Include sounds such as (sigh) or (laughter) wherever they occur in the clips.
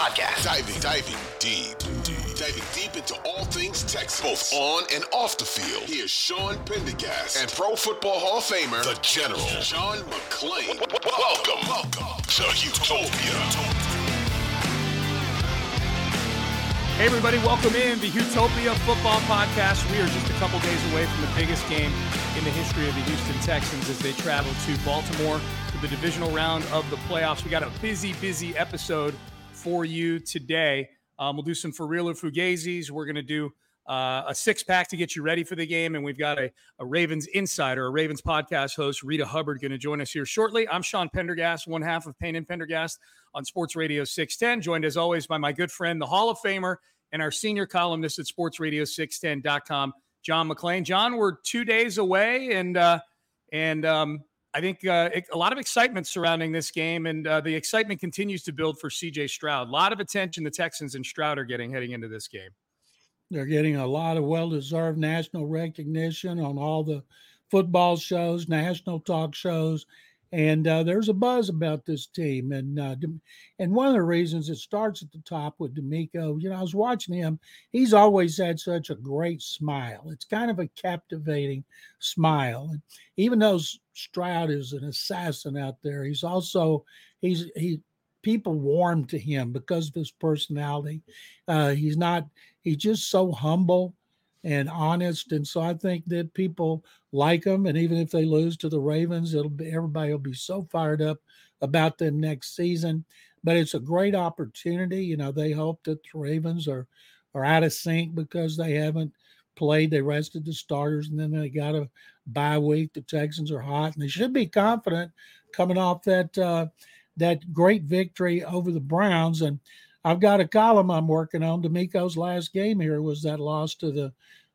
podcast. Diving, diving deep, deep, diving deep into all things Texas, both on and off the field. Here's Sean Pendergast and Pro Football Hall of Famer, the General, John McClain. Welcome, welcome to Houtopia. Hey, everybody, welcome in the Houtopia Football Podcast. We are just a couple days away from the biggest game in the history of the Houston Texans as they travel to Baltimore for the divisional round of the playoffs. We got a busy, busy episode for you today. Um, we'll do some for real or fugazis. We're going to do uh, a six pack to get you ready for the game. And we've got a, a Ravens insider, a Ravens podcast host, Reeta Hubbard, going to join us here shortly. I'm Sean Pendergast, one half of Payne and Pendergast on Sports Radio 610, joined as always by my good friend, the Hall of Famer, and our senior columnist at sportsradio610.com, John McClain. John, we're two days away, and uh, and um, I think uh, a lot of excitement surrounding this game, and uh, the excitement continues to build for CJ Stroud. A lot of attention the Texans and Stroud are getting heading into this game. They're getting a lot of well deserved national recognition on all the football shows, national talk shows, and uh, there's a buzz about this team. And uh, and one of the reasons it starts at the top with DeMeco, you know, I was watching him. He's always had such a great smile. It's kind of a captivating smile. And even though Stroud is an assassin out there, he's also he's he people warm to him because of his personality. Uh, he's not. He's just so humble and honest. And so I think that people like him. And even if they lose to the Ravens, it'll be everybody will be so fired up about them next season. But it's a great opportunity. You know, they hope that the Ravens are are out of sync because they haven't played. They rested the starters and then they got a bye week. The Texans are hot and they should be confident coming off that uh, that great victory over the Browns. And I've got a column I'm working on. DeMeco's last game here was that loss to the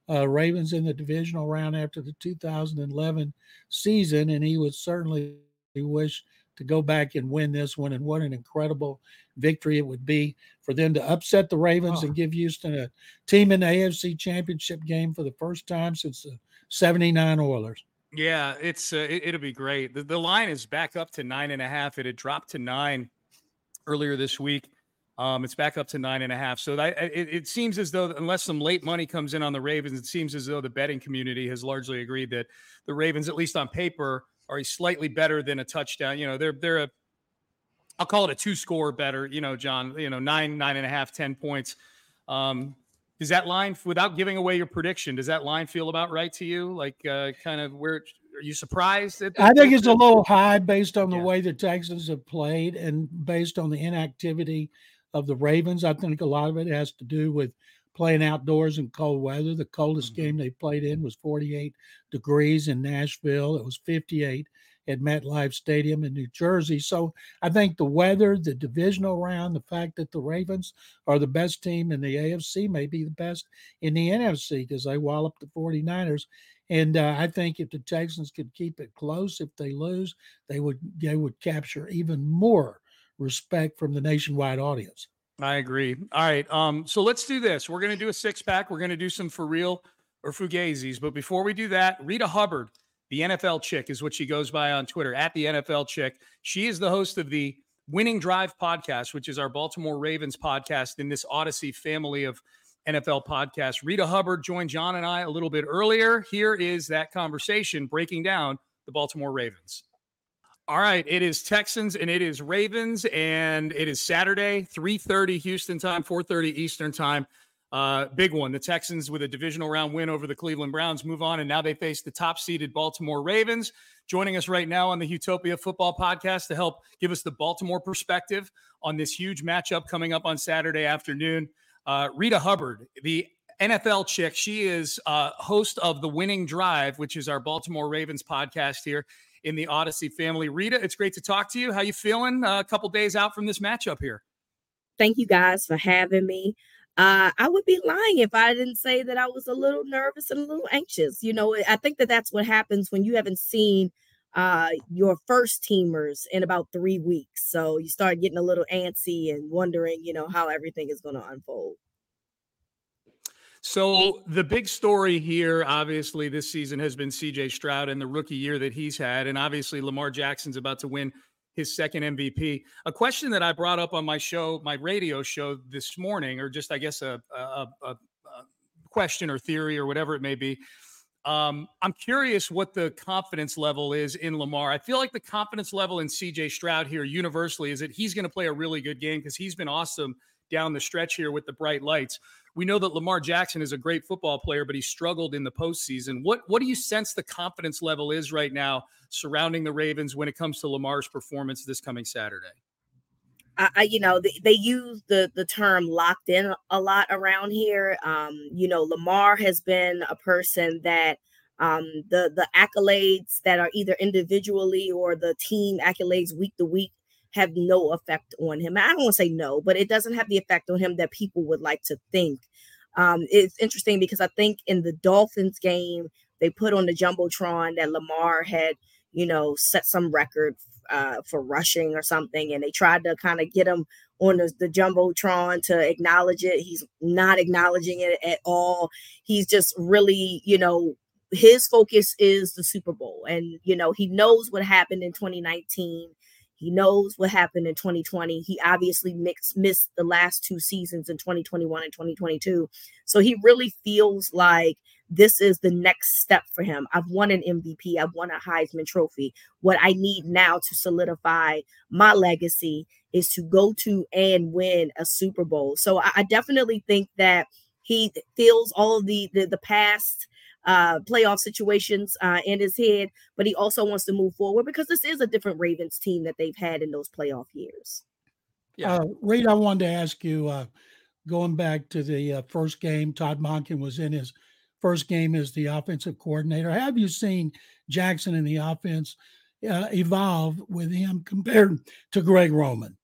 uh, Ravens in the divisional round after the 2011 season, and he would certainly wish to go back and win this one. And what an incredible victory it would be for them to upset the Ravens oh. and give Houston a team in the AFC Championship game for the first time since the 79 Oilers. Yeah, it's uh, it, will be great. The, the line is back up to nine and a half. It had dropped to nine earlier this week. Um, it's back up to nine and a half. So that, it, it, seems as though, unless some late money comes in on the Ravens, it seems as though the betting community has largely agreed that the Ravens, at least on paper, are slightly better than a touchdown. You know, they're they're a, I'll call it a two score better. You know, John. You know, nine nine and a half, ten points. Um, does that line, without giving away your prediction, does that line feel about right to you? Like, uh, kind of where are you surprised? I think it's a little high based on the yeah. way the Texans have played and based on the inactivity of the Ravens. I think a lot of it has to do with playing outdoors in cold weather. The coldest mm-hmm. game they played in was 48 degrees in Nashville. It was 58 at MetLife Stadium in New Jersey. So I think the weather, the divisional round, the fact that the Ravens are the best team in the AFC, may be the best in the NFC because they wallop the 49ers. And uh, I think if the Texans could keep it close, if they lose, they would they would capture even more respect from the nationwide audience. I agree. All right. Um, so let's do this. We're going to do a six pack. We're going to do some for real or fugazis. But before we do that, Reeta Hubbard, the NFL chick, is what she goes by on Twitter at the NFL chick. She is the host of the Winning Drive podcast, which is our Baltimore Ravens podcast in this Audacy family of NFL podcasts. Reeta Hubbard joined John and I a little bit earlier. Here is that conversation breaking down the Baltimore Ravens. All right, it is Texans and it is Ravens, and it is Saturday, 3:30 Houston time, 4:30 Eastern time. Uh, big one. The Texans with a divisional round win over the Cleveland Browns move on, and now they face the top-seeded Baltimore Ravens. Joining us right now on the Houtopia Football Podcast to help give us the Baltimore perspective on this huge matchup coming up on Saturday afternoon. Uh, Reeta Hubbard, the NFL chick. She is uh, host of the Winning Drive, which is our Baltimore Ravens podcast here in the Audacy family. Reeta, it's great to talk to you. How you feeling? Uh, a couple days out from this matchup here. Thank you guys for having me. Uh, I would be lying if I didn't say that I was a little nervous and a little anxious. You know, I think that that's what happens when you haven't seen uh, your first teamers in about three weeks. So you start getting a little antsy and wondering, you know, how everything is going to unfold. So the big story here, obviously, this season has been CJ Stroud and the rookie year that he's had, and obviously Lamar Jackson's about to win his second MVP. A question that I brought up on my show, my radio show this morning, or just I guess a, a, a, a question or theory or whatever it may be. Um, I'm curious what the confidence level is in Lamar. I feel like the confidence level in CJ Stroud here universally is that he's going to play a really good game because he's been awesome down the stretch here with the bright lights. We know that Lamar Jackson is a great football player, but he struggled in the postseason. What what do you sense the confidence level is right now surrounding the Ravens when it comes to Lamar's performance this coming Saturday? I, you know, they, they, use the the term locked in a lot around here. Um, you know, Lamar has been a person that um, the the accolades that are either individually or the team accolades week to week have no effect on him. I don't want to say no, but it doesn't have the effect on him that people would like to think. Um, it's interesting because I think in the Dolphins game they put on the jumbotron that Lamar had, you know, set some record uh, for rushing or something, and they tried to kind of get him on the, the jumbotron to acknowledge it. He's not acknowledging it at all. He's just really, you know, his focus is the Super Bowl, and you know he knows what happened in 2019. He knows what happened in 2020. He obviously mixed, missed the last two seasons in 2021 and 2022. So he really feels like this is the next step for him. I've won an MVP, I've won a Heisman Trophy. What I need now to solidify my legacy is to go to and win a Super Bowl. So I, I definitely think that he feels all of the the, the past uh, playoff situations uh, in his head, but he also wants to move forward because this is a different Ravens team that they've had in those playoff years. Yeah, uh, Reed, I wanted to ask you, uh, going back to the uh, first game, Todd Monken was in his first game as the offensive coordinator. Have you seen Jackson in the offense uh, evolve with him compared to Greg Roman?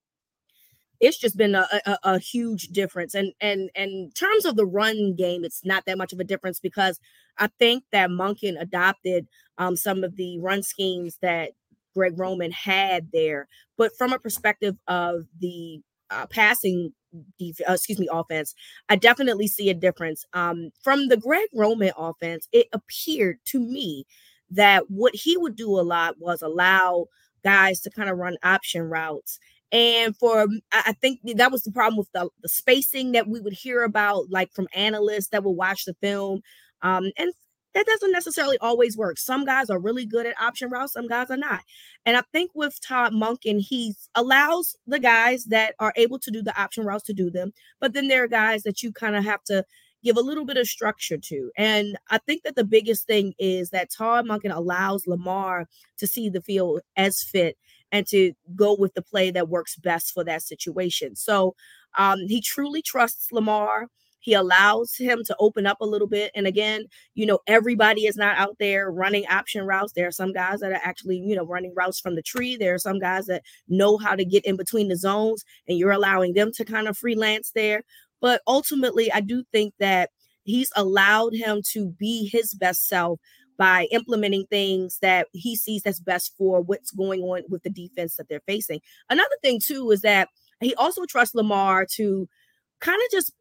It's just been a, a, a, huge difference, and and and in terms of the run game, it's not that much of a difference because I think that Monken adopted um, some of the run schemes that Greg Roman had there, but from a perspective of the uh, passing def- uh, excuse me offense i definitely see a difference. Um, from the greg roman offense it appeared to me that what he would do a lot was allow guys to kind of run option routes and for i think that was the problem with the, the spacing that we would hear about like from analysts that would watch the film um, and that doesn't necessarily always work. Some guys are really good at option routes, some guys are not. And I think with Todd Monken, he allows the guys that are able to do the option routes to do them, but then there are guys that you kind of have to give a little bit of structure to. And I think that the biggest thing is that Todd Monken allows Lamar to see the field as fit and to go with the play that works best for that situation. So um, he truly trusts Lamar. He allows him to open up a little bit. And again, you know, everybody is not out there running option routes. There are some guys that are actually, you know, running routes from the tree. There are some guys that know how to get in between the zones, and you're allowing them to kind of freelance there. But ultimately, I do think that he's allowed him to be his best self by implementing things that he sees that's best for what's going on with the defense that they're facing. Another thing, too, is that he also trusts Lamar to kind of just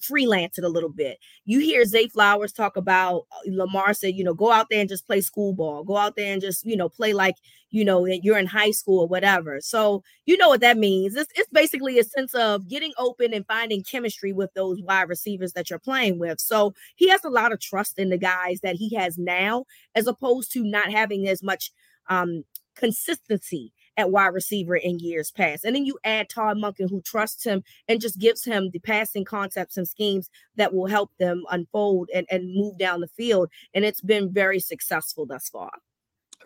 freelance it a little bit. You hear Zay Flowers talk about uh, Lamar said, you know, go out there and just play school ball. Go out there and just, you know, play like, you know, that you're in high school or whatever. So you know what that means. It's, it's basically a sense of getting open and finding chemistry with those wide receivers that you're playing with. So he has a lot of trust in the guys that he has now, as opposed to not having as much um consistency at wide receiver in years past. And then you add Todd Monken, who trusts him and just gives him the passing concepts and schemes that will help them unfold and, and move down the field. And it's been very successful thus far.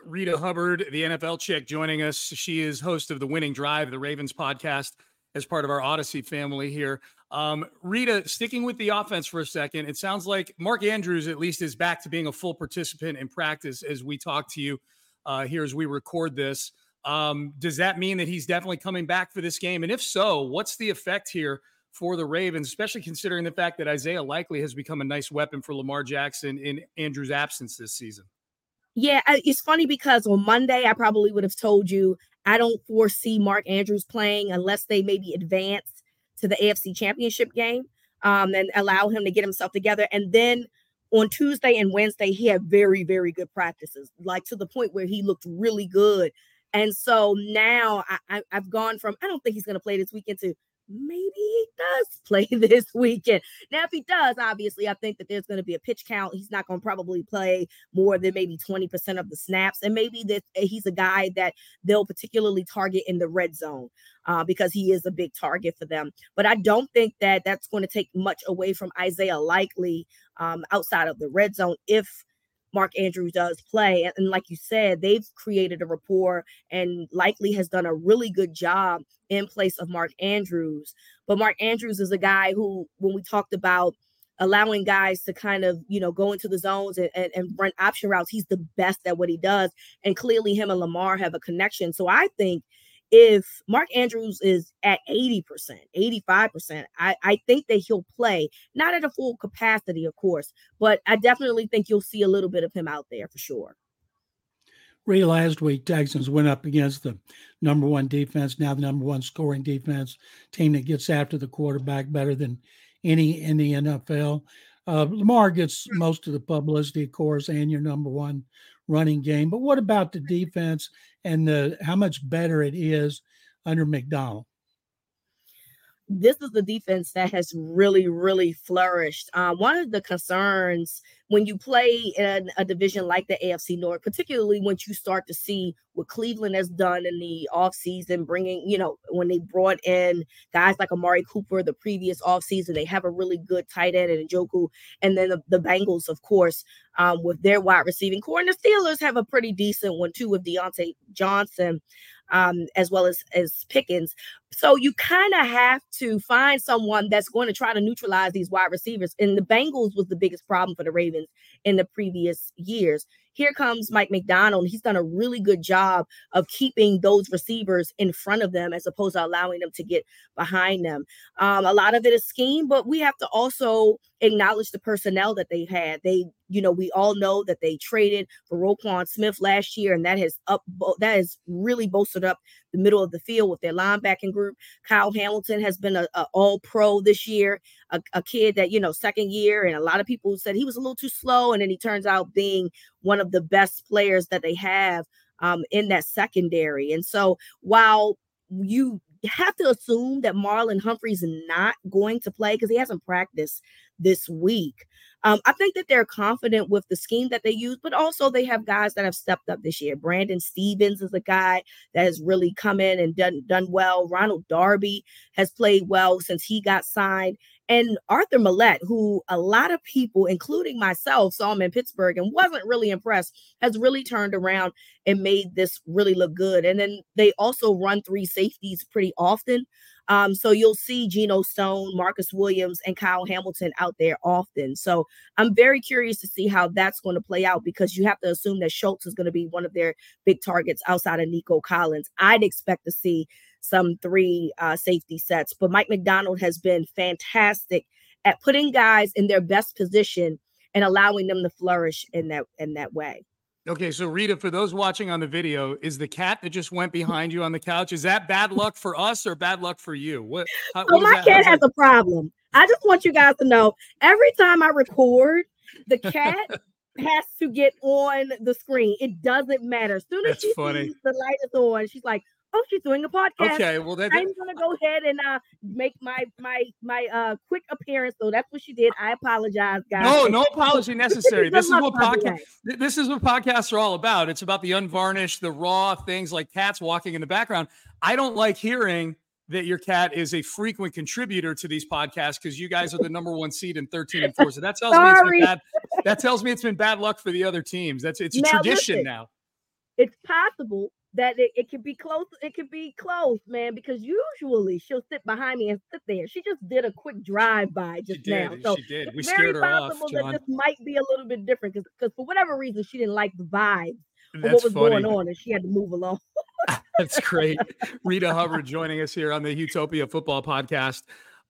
Reeta Hubbard, the NFL chick, joining us. She is host of the Winning Drive, the Ravens podcast, as part of our Audacy family here. Um, Reeta, sticking with the offense for a second, it sounds like Mark Andrews at least is back to being a full participant in practice as we talk to you uh, here as we record this. Um, does that mean that he's definitely coming back for this game? And if so, what's the effect here for the Ravens, especially considering the fact that Isaiah Likely has become a nice weapon for Lamar Jackson in Andrew's absence this season? Yeah, it's funny because on Monday, I probably would have told you I don't foresee Mark Andrews playing unless they maybe advance to the AFC championship game um, and allow him to get himself together. And then on Tuesday and Wednesday, he had very, very good practices, like to the point where he looked really good And so now I, I, I've gone from I don't think he's going to play this weekend to maybe he does (laughs) play this weekend. Now, if he does, obviously, I think that there's going to be a pitch count. He's not going to probably play more than maybe 20% of the snaps. And maybe that eh, he's a guy that they'll particularly target in the red zone uh, because he is a big target for them. But I don't think that that's going to take much away from Isaiah Likely um, outside of the red zone if Mark Andrews does play. And, like you said, they've created a rapport and likely has done a really good job in place of Mark Andrews. But Mark Andrews is a guy who, when we talked about allowing guys to kind of, you know, go into the zones and, and, and run option routes, he's the best at what he does. And clearly him and Lamar have a connection. So I think if Mark Andrews is at 80%, 85%, I, I think that he'll play, not at a full capacity, of course, but I definitely think you'll see a little bit of him out there for sure. Ray, last week, Texans went up against the number one defense, now the number one scoring defense, team that gets after the quarterback better than any in the NFL. Uh, Lamar gets most of the publicity, of course, and your number one running game. But what about the defense and the how much better it is under Macdonald? This is the defense that has really, really flourished. Uh, one of the concerns when you play in a division like the AFC North, particularly once you start to see what Cleveland has done in the offseason, bringing, you know, when they brought in guys like Amari Cooper the previous offseason, they have a really good tight end and Njoku. And then the, the Bengals, of course, um, with their wide receiving core. And the Steelers have a pretty decent one, too, with Diontae Johnson um, as well as as Pickens. So you kind of have to find someone that's going to try to neutralize these wide receivers. And the Bengals was the biggest problem for the Ravens in the previous years. Here comes Mike Macdonald. He's done a really good job of keeping those receivers in front of them as opposed to allowing them to get behind them. Um, a lot of it is scheme, but we have to also acknowledge the personnel that they had. They, you know, we all know that they traded for Roquan Smith last year, and that has up that has really bolstered up the middle of the field with their linebacking group. Kyle Hamilton has been a, a all pro this year, a, a, kid that, you know, second year. And a lot of people said he was a little too slow. And then he turns out being one of the best players that they have um, in that secondary. And so while you have to assume that Marlon Humphrey's not going to play because he hasn't practiced this week. Um, I think that they're confident with the scheme that they use, but also they have guys that have stepped up this year. Brandon Stephens is a guy that has really come in and done done well. Ronald Darby has played well since he got signed. And Arthur Maulet, who a lot of people, including myself, saw him in Pittsburgh and wasn't really impressed, has really turned around and made this really look good. And then they also run three safeties pretty often. Um, so you'll see Geno Stone, Marcus Williams, and Kyle Hamilton out there often. So I'm very curious to see how that's going to play out because you have to assume that Schultz is going to be one of their big targets outside of Nico Collins. I'd expect to see some three uh, safety sets, but Mike Macdonald has been fantastic at putting guys in their best position and allowing them to flourish in that in that way. Okay, so Reeta, for those watching on the video, is the cat that just went behind you on the couch? Is that bad luck for us or bad luck for you? What? How, so what my cat has a problem. I just want you guys to know. Every time I record, the cat (laughs) has to get on the screen. It doesn't matter. As soon as That's she funny. sees the light is on, she's like, oh, she's doing a podcast. Okay, well, that, I'm gonna go ahead and uh make my my my uh quick appearance. So that's what she did. I apologize, guys. No, no apology necessary. (laughs) this is what podcast. This is what podcasts are all about. It's about the unvarnished, the raw things like cats walking in the background. I don't like hearing that your cat is a frequent contributor to these podcasts because you guys are the number one seed in 13 and 4. So that tells me it's been bad. That tells me it's been bad luck for the other teams. That's it's a now, tradition listen, now. It's possible that it, it could be close. It could be close, man, because usually she'll sit behind me and sit there. She just did a quick drive by just now. So she did. We scared her off, John. that this might be a little bit different because because for whatever reason she didn't like the vibe of what was funny. going on and she had to move along. (laughs) That's great. Reeta Hubbard joining us here on the Houtopia Football Podcast.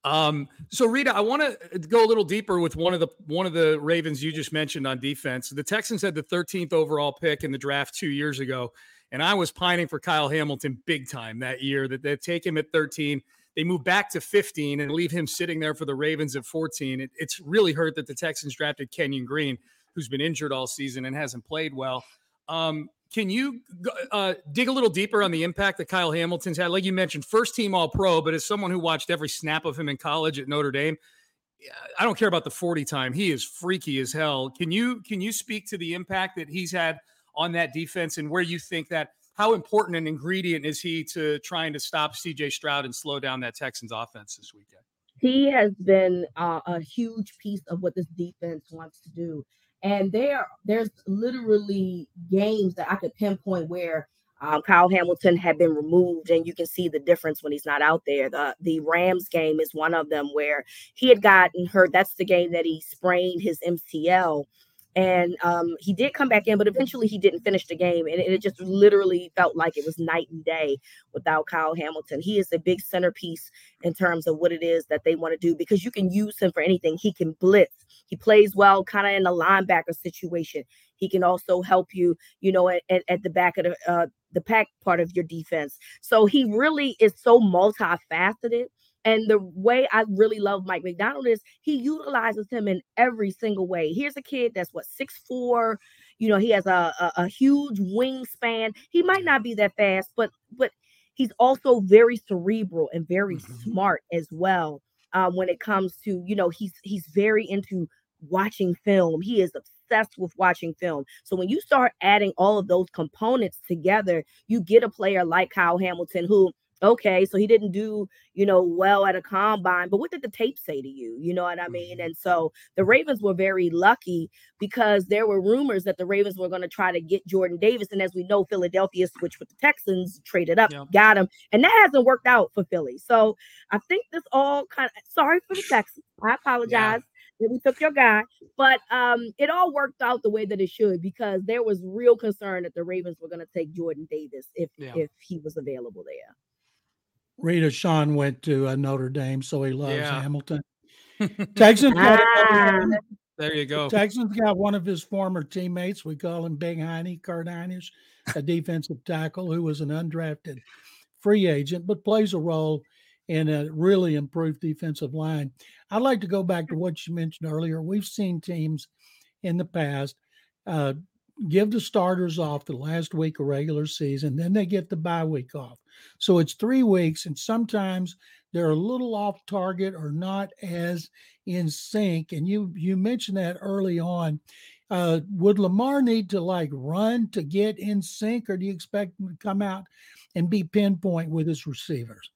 Um, so Reeta, I want to go a little deeper with one of the one of the Ravens you just mentioned on defense. The Texans had the 13th overall pick in the draft two years ago. And I was pining for Kyle Hamilton big time that year that they take him at 13. They move back to 15 and leave him sitting there for the Ravens at 14. It, it's really hurt that the Texans drafted Kenyon Green, who's been injured all season and hasn't played well. Um, can you uh, dig a little deeper on the impact that Kyle Hamilton's had? Like you mentioned, first team All Pro, but as someone who watched every snap of him in college at Notre Dame, I don't care about the 40 time. He is freaky as hell. Can you can you speak to the impact that he's had on that defense and where you think that how important an ingredient is he to trying to stop CJ Stroud and slow down that Texans offense this weekend? He has been uh, a huge piece of what this defense wants to do. And there, there's literally games that I could pinpoint where um, Kyle Hamilton had been removed, and you can see the difference when he's not out there. The the Rams game is one of them where he had gotten hurt. That's the game that he sprained his MCL, and um, he did come back in, but eventually he didn't finish the game, and it just literally felt like it was night and day without Kyle Hamilton. He is a big centerpiece in terms of what it is that they want to do because you can use him for anything. He can blitz. He plays well, kind of in a linebacker situation. He can also help you, you know, at, at the back of the uh, the pack part of your defense. So he really is so multifaceted and the way I really love Mike Macdonald is he utilizes him in every single way. Here's a kid that's what six four, you know, he has a, a, a huge wingspan. He might not be that fast, but but he's also very cerebral and very mm-hmm. smart as well. Um, when it comes to you know he's he's very into watching film. He is obsessed with watching film. So when you start adding all of those components together, you get a player like Kyle Hamilton who okay, so he didn't do, you know, well at a combine, but what did the tape say to you? You know what I mean? Mm-hmm. And so the Ravens were very lucky because there were rumors that the Ravens were going to try to get Jordan Davis. And as we know, Philadelphia switched with the Texans, traded up, got him, and that hasn't worked out for Philly. So I think this all kind of sorry for the (laughs) Texans. I apologize. Yeah that we took your guy, but um, it all worked out the way that it should because there was real concern that the Ravens were going to take Jordan Davis if yeah. if he was available there. Reeta Sean went to uh, Notre Dame, so he loves yeah. Hamilton. (laughs) Texans got ah. there you go. Texans got one of his former teammates. We call him Big Heine, Kurt Hinish, a defensive tackle who was an undrafted free agent, but plays a role in a really improved defensive line. I'd like to go back to what you mentioned earlier. We've seen teams in the past uh, give the starters off the last week of regular season, then they get the bye week off. So it's three weeks, and sometimes they're a little off target or not as in sync. And you you mentioned that early on. Uh, would Lamar need to like run to get in sync, or do you expect him to come out and be pinpoint with his receivers?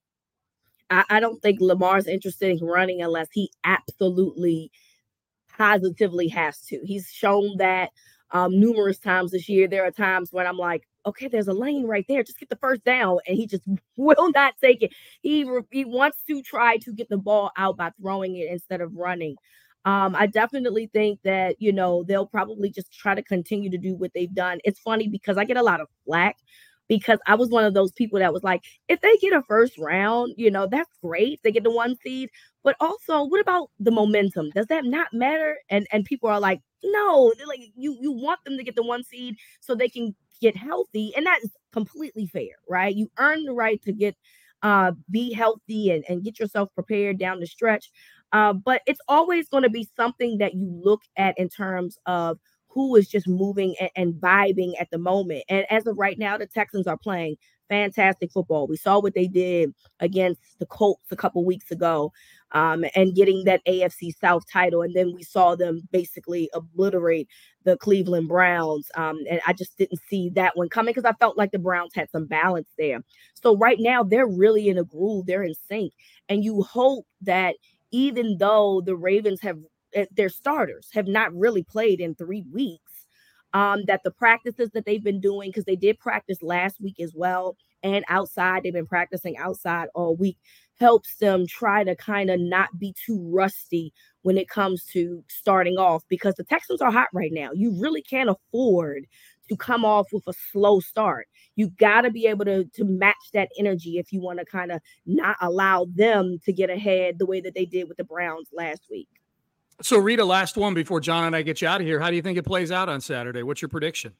I, I don't think Lamar's interested in running unless he absolutely positively has to. He's shown that um, numerous times this year. There are times when I'm like, okay, there's a lane right there. Just get the first down, and he just (laughs) will not take it. He he wants to try to get the ball out by throwing it instead of running. Um, I definitely think that you know they'll probably just try to continue to do what they've done. It's funny because I get a lot of flack because I was one of those people that was like, if they get a first round, you know, that's great. They get the one seed, but also, what about the momentum? Does that not matter? And and people are like, no, like you you want them to get the one seed so they can get healthy, and that is completely fair, right? You earn the right to get uh be healthy and, and get yourself prepared down the stretch. Uh, but it's always going to be something that you look at in terms of who is just moving and, and vibing at the moment. And as of right now, the Texans are playing fantastic football. We saw what they did against the Colts a couple weeks ago um, and getting that AFC South title. And then we saw them basically obliterate the Cleveland Browns. Um, and I just didn't see that one coming because I felt like the Browns had some balance there. So right now, they're really in a groove, they're in sync. And you hope that even though the Ravens have their starters have not really played in three weeks, um, that the practices that they've been doing, because they did practice last week as well, and outside, they've been practicing outside all week, helps them try to kind of not be too rusty when it comes to starting off because the Texans are hot right now. You really can't afford to come off with a slow start. You got to be able to to match that energy if you want to kind of not allow them to get ahead the way that they did with the Browns last week. So, Reeta, last one before John and I get you out of here. How do you think it plays out on Saturday? What's your prediction?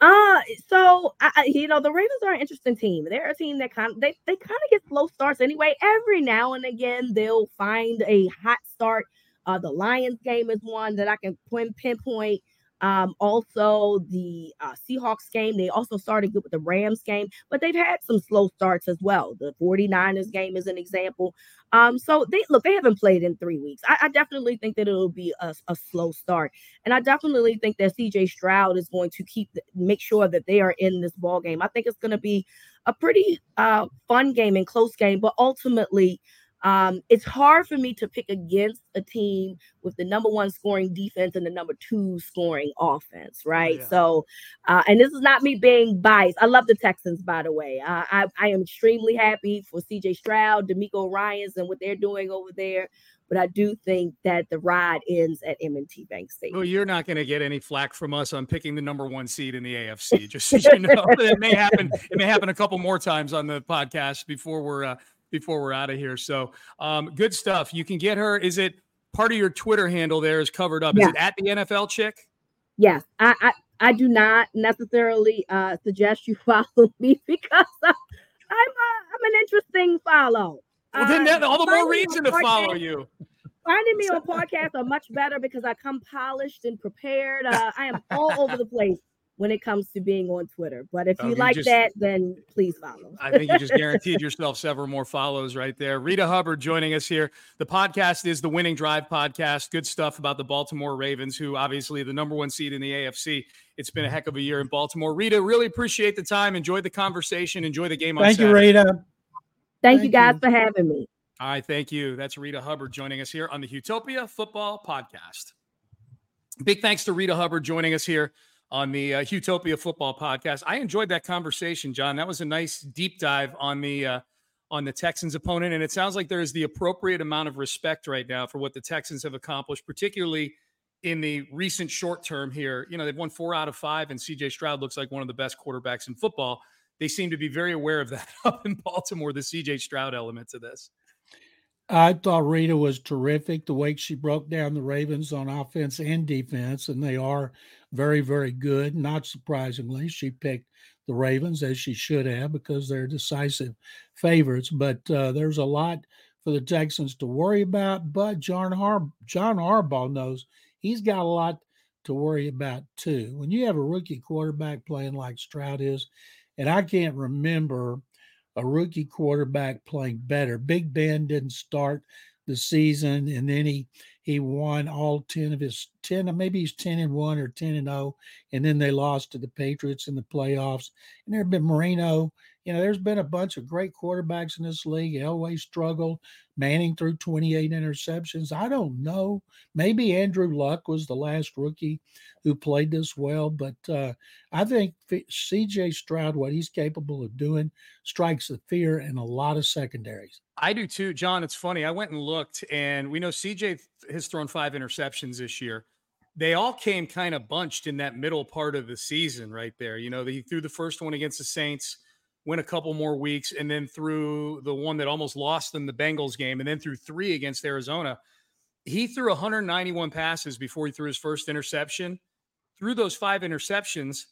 Uh, so I, you know the Ravens are an interesting team. They're a team that kind of they they kind of get slow starts anyway. Every now and again, they'll find a hot start. Uh, the Lions game is one that I can pinpoint Um, also, the uh, Seahawks game, they also started good with the Rams game, but they've had some slow starts as well. The 49ers game is an example. Um, so they look, they haven't played in three weeks. I, I definitely think that it'll be a, a, slow start, and I definitely think that CJ Stroud is going to keep make sure that they are in this ball game. I think it's going to be a pretty uh, fun game and close game, but ultimately um, it's hard for me to pick against a team with the number one scoring defense and the number two scoring offense, oh, right? Yeah. So, uh, and this is not me being biased. I love the Texans, by the way. Uh, I, I am extremely happy for CJ Stroud, DeMeco Ryans, and what they're doing over there. But I do think that the ride ends at M&T Bank Stadium. Well, you're not going to get any flack from us on picking the number one seed in the AFC. Just so you know, (laughs) it may happen. It may happen a couple more times on the podcast before we're uh, before we're out of here. So um, good stuff. You can get her. Is it part of your Twitter handle there is covered up? Yeah. Is it at the NFL chick? Yes. I, I, I do not necessarily uh, suggest you (laughs) follow me because uh, I'm a, I'm an interesting follow. Well, then that, all the more reason to follow you. Finding me (laughs) on podcasts are much better because I come polished and prepared. Uh, I am all over the place when it comes to being on Twitter. But if oh, you like just, that, then please follow. I think you just (laughs) guaranteed yourself several more follows right there. Reeta Hubbard joining us here. The podcast is the Winning Drive podcast. Good stuff about the Baltimore Ravens, who obviously the number one seed in the AFC. It's been a heck of a year in Baltimore. Reeta, really appreciate the time. Enjoy the conversation. Enjoy the game. Thank you, Reeta. Thank, thank you guys you. for having me. All right, thank you. That's Reeta Hubbard joining us here on the Houtopia Football Podcast. Big thanks to Reeta Hubbard joining us here on the uh, Houtopia Football Podcast. I enjoyed that conversation, John. That was a nice deep dive on the uh, on the Texans opponent, and it sounds like there is the appropriate amount of respect right now for what the Texans have accomplished, particularly in the recent short term here. You know, they've won four out of five, and CJ Stroud looks like one of the best quarterbacks in football. They seem to be very aware of that (laughs) up in Baltimore, the CJ Stroud element to this. I thought Reeta was terrific the way she broke down the Ravens on offense and defense, and they are very, very good. Not surprisingly, she picked the Ravens as she should have because they're decisive favorites. But uh, there's a lot for the Texans to worry about. But John Har- John Harbaugh knows he's got a lot to worry about too. When you have a rookie quarterback playing like Stroud is, and I can't remember a rookie quarterback playing better. Big Ben didn't start the season, and then he he won all 10 of his 10 maybe he's 10 and 1 or 10 and 0 and then they lost to the patriots in the playoffs and there have been marino you know there's been a bunch of great quarterbacks in this league elway struggled manning threw 28 interceptions i don't know maybe andrew luck was the last rookie who played this well but uh, i think cj stroud what he's capable of doing strikes the fear in a lot of secondaries I do too, John. It's funny. I went and looked, and we know CJ has thrown five interceptions this year. They all came kind of bunched in that middle part of the season, right there. You know, he threw the first one against the Saints, went a couple more weeks, and then threw the one that almost lost them the Bengals game, and then threw three against Arizona. He threw 191 passes before he threw his first interception. Through those five interceptions,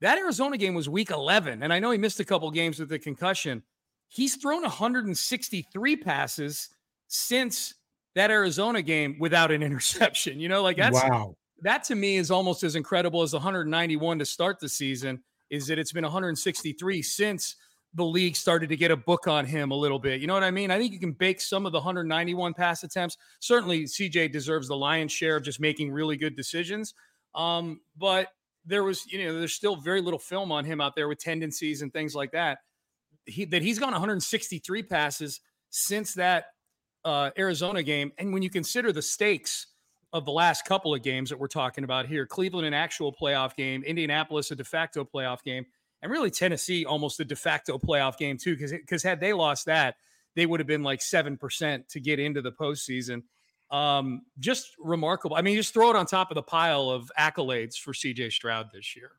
that Arizona game was week 11. And I know he missed a couple games with the concussion He's thrown 163 passes since that Arizona game without an (laughs) interception. You know, like that's wow. That to me is almost as incredible as 191 to start the season. Is that it's been 163 since the league started to get a book on him a little bit. You know what I mean? I think you can bake some of the 191 pass attempts. Certainly, CJ deserves the lion's share of just making really good decisions. Um, but there was, you know, there's still very little film on him out there with tendencies and things like that he, that he's gone 163 passes since that uh, Arizona game. And when you consider the stakes of the last couple of games that we're talking about here, Cleveland an actual playoff game, Indianapolis a de facto playoff game, and really Tennessee almost a de facto playoff game too. Because had they lost that, they would have been like seven percent to get into the postseason. Um, just remarkable. I mean, just throw it on top of the pile of accolades for CJ Stroud this year.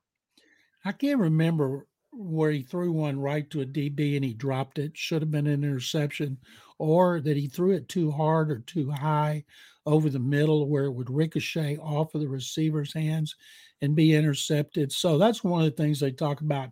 I can't remember where he threw one right to a DB and he dropped it, should have been an interception, or that he threw it too hard or too high over the middle where it would ricochet off of the receiver's hands and be intercepted. So that's one of the things they talk about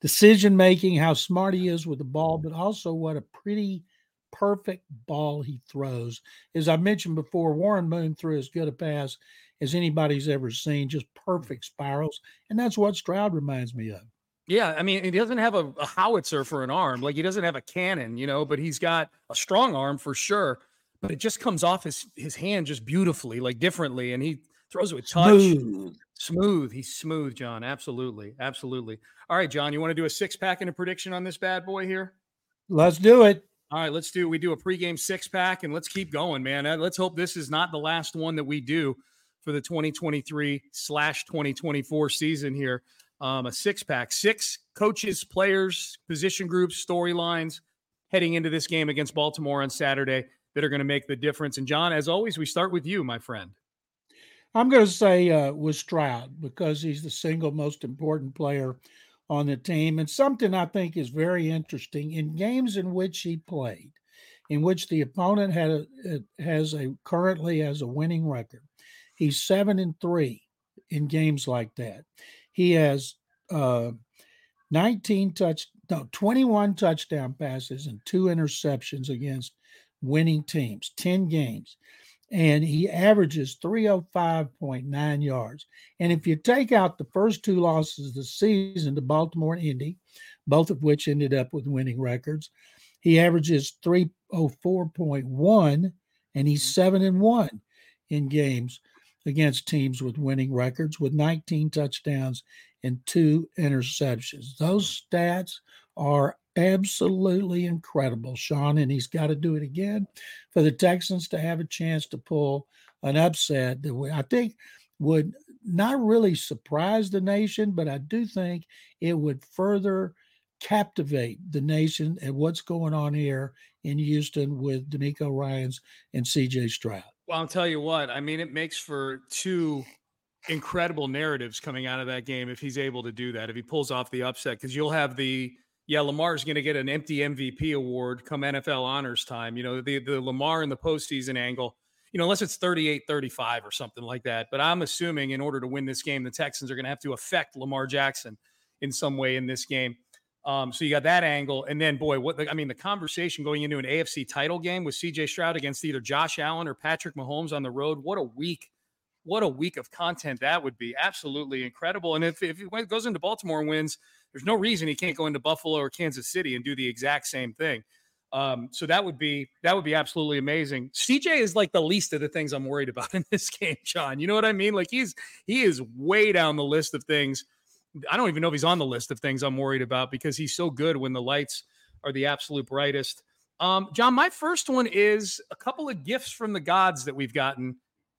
decision making, how smart he is with the ball, but also what a pretty perfect ball he throws. As I mentioned before, Warren Moon threw as good a pass as anybody's ever seen. Just perfect spirals, and that's what Stroud reminds me of. Yeah, I mean, he doesn't have a, a, howitzer for an arm, like he doesn't have a cannon, you know, but he's got a strong arm for sure. But it just comes off his his hand just beautifully, like differently, and he throws it with touch. Smooth. smooth. He's smooth, John. Absolutely, absolutely. All right, John, you want to do a six pack and a prediction on this bad boy here? Let's do it. All right, let's do. We do a pregame six pack, and let's keep going, man. Uh, let's hope this is not the last one that we do for the 2023 slash 2024 season here. Um, a six pack, six coaches, players, position groups, storylines heading into this game against Baltimore on Saturday that are going to make the difference. And John, as always, we start with you, my friend. I'm going to say uh, with Stroud because he's the single most important player on the team. And something I think is very interesting in games in which he played, in which the opponent had a, has a currently has a winning record. He's seven and three in games like that. He has uh, 19 touch, no, 21 touchdown passes and two interceptions against winning teams, 10 games and he averages 305.9 yards. And if you take out the first two losses of the season to Baltimore and Indy, both of which ended up with winning records, he averages 304.1 and he's mm-hmm. 7 and 1 in games against teams with winning records with 19 touchdowns and two interceptions. Those stats are absolutely incredible, Sean, and he's got to do it again for the Texans to have a chance to pull an upset that I think would not really surprise the nation, but I do think it would further captivate the nation at what's going on here in Houston with DeMeco Ryans and CJ Stroud. Well, I'll tell you what, I mean, it makes for two incredible narratives coming out of that game if he's able to do that, if he pulls off the upset, because you'll have the yeah, Lamar's going to get an empty MVP award come NFL honors time. You know, the, the Lamar in the postseason angle, you know, unless it's 38 35 or something like that. But I'm assuming in order to win this game, the Texans are going to have to affect Lamar Jackson in some way in this game. Um, so you got that angle. And then, boy, what the, I mean, the conversation going into an AFC title game with CJ Stroud against either Josh Allen or Patrick Mahomes on the road. What a week. What a week of content that would be. Absolutely incredible. And if, if it goes into Baltimore and wins, there's no reason he can't go into Buffalo or Kansas City and do the exact same thing. Um, so that would be that would be absolutely amazing. CJ is like the least of the things I'm worried about (laughs) in this game, John. You know what I mean? Like he's he is way down the list of things. I don't even know if he's on the list of things I'm worried about because he's so good when the lights are the absolute brightest. Um, John, my first one is a couple of gifts from the gods that we've gotten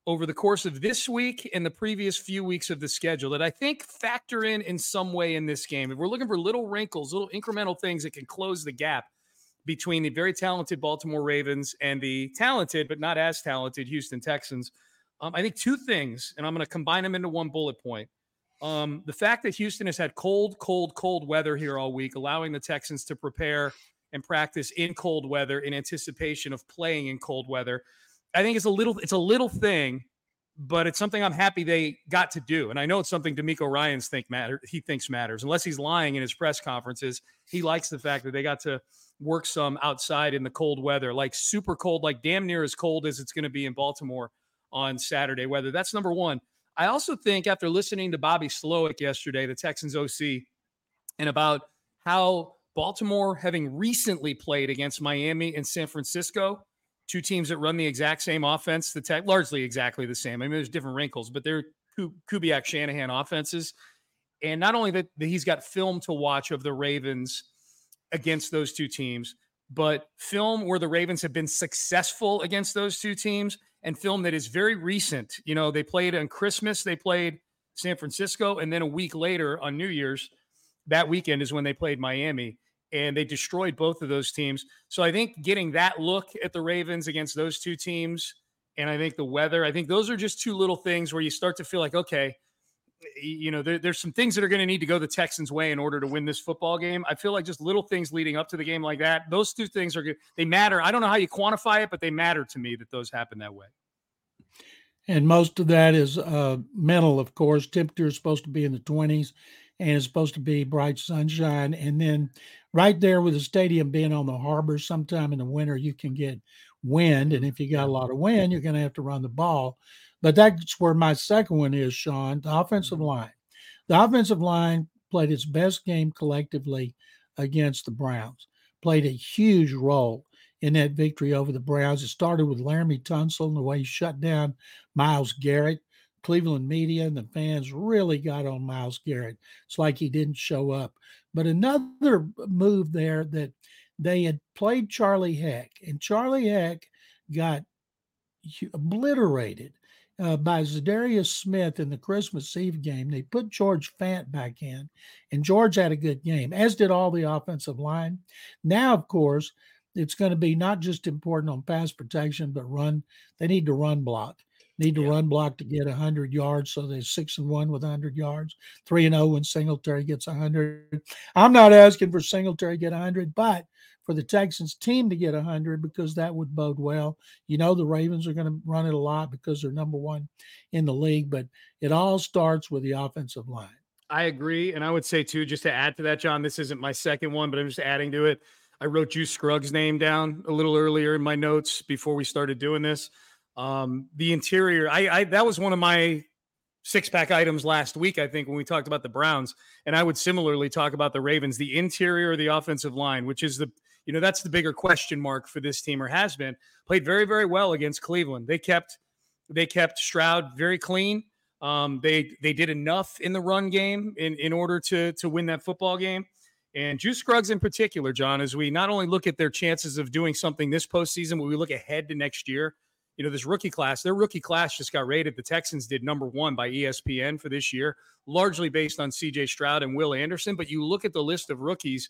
over the course of this week and the previous few weeks of the schedule that I think factor in in some way in this game. If we're looking for little wrinkles, little incremental things that can close the gap between the very talented Baltimore Ravens and the talented but not as talented Houston Texans, um, I think two things, and I'm going to combine them into one bullet point. Um, the fact that Houston has had cold, cold, cold weather here all week, allowing the Texans to prepare and practice in cold weather in anticipation of playing in cold weather. I think it's a little it's a little thing, but it's something I'm happy they got to do. And I know it's something DeMeco Ryans think matter he thinks matters. Unless he's lying in his press conferences, he likes the fact that they got to work some outside in the cold weather, like super cold, like damn near as cold as it's going to be in Baltimore on Saturday weather. That's number one. I also think after listening to Bobby Slowik yesterday, the Texans OC, and about how Baltimore, having recently played against Miami and San Francisco, two teams that run the exact same offense, the tech largely exactly the same. I mean, there's different wrinkles, but they're Kubiak Shanahan offenses. And not only that, he's got film to watch of the Ravens against those two teams, but film where the Ravens have been successful against those two teams and film that is very recent. You know, they played on Christmas, they played San Francisco, and then a week later on New Year's, that weekend is when they played Miami and they destroyed both of those teams. So I think getting that look at the Ravens against those two teams, and I think the weather, I think those are just two little things where you start to feel like, okay, you know, there, there's some things that are going to need to go the Texans' way in order to win this football game. I feel like just little things leading up to the game like that, those two things are good. They matter. I don't know how you quantify it, but they matter to me that those happen that way. And most of that is uh, mental, of course. Temperature is supposed to be in the 20s and it's supposed to be bright sunshine. And then right there with the stadium being on the harbor, sometime in the winter, you can get wind. And if you got a lot of wind, you're going to have to run the ball. But that's where my second one is, Sean. The offensive mm-hmm. line. The offensive line played its best game collectively against the Browns. Played a huge role in that victory over the Browns. It started with Laremy Tunsil and the way he shut down Myles Garrett. Cleveland media and the fans really got on Myles Garrett. It's like he didn't show up. But another move there that they had played Charlie Heck, and Charlie Heck got obliterated uh, by Za'Darius Smith in the Christmas Eve game. They put George Fant back in, and George had a good game, as did all the offensive line. Now, of course, it's going to be not just important on pass protection, but run. They need to run block. Need to yeah. run block to get 100 yards. So they're six and one with 100 yards, three and 0 when Singletary gets 100. I'm not asking for Singletary to get 100, but for the Texans team to get 100 because that would bode well. You know, the Ravens are going to run it a lot because they're number one in the league, but it all starts with the offensive line. I agree. And I would say, too, just to add to that, John, this isn't my second one, but I'm just adding to it. I wrote Juice Scruggs' name down a little earlier in my notes before we started doing this. Um, the interior, I, I that was one of my six pack items last week, I think, when we talked about the Browns. And I would similarly talk about the Ravens, the interior the offensive line, which is the, you know, that's the bigger question mark for this team or has been. Played very, very well against Cleveland. They kept, they kept Stroud very clean. Um, they they did enough in the run game in, in order to to win that football game. And Juice Scruggs in particular, John, as we not only look at their chances of doing something this postseason, but we look ahead to next year. You know, this rookie class, their rookie class just got rated. The Texans did number one by ESPN for this year, largely based on CJ Stroud and Will Anderson. But you look at the list of rookies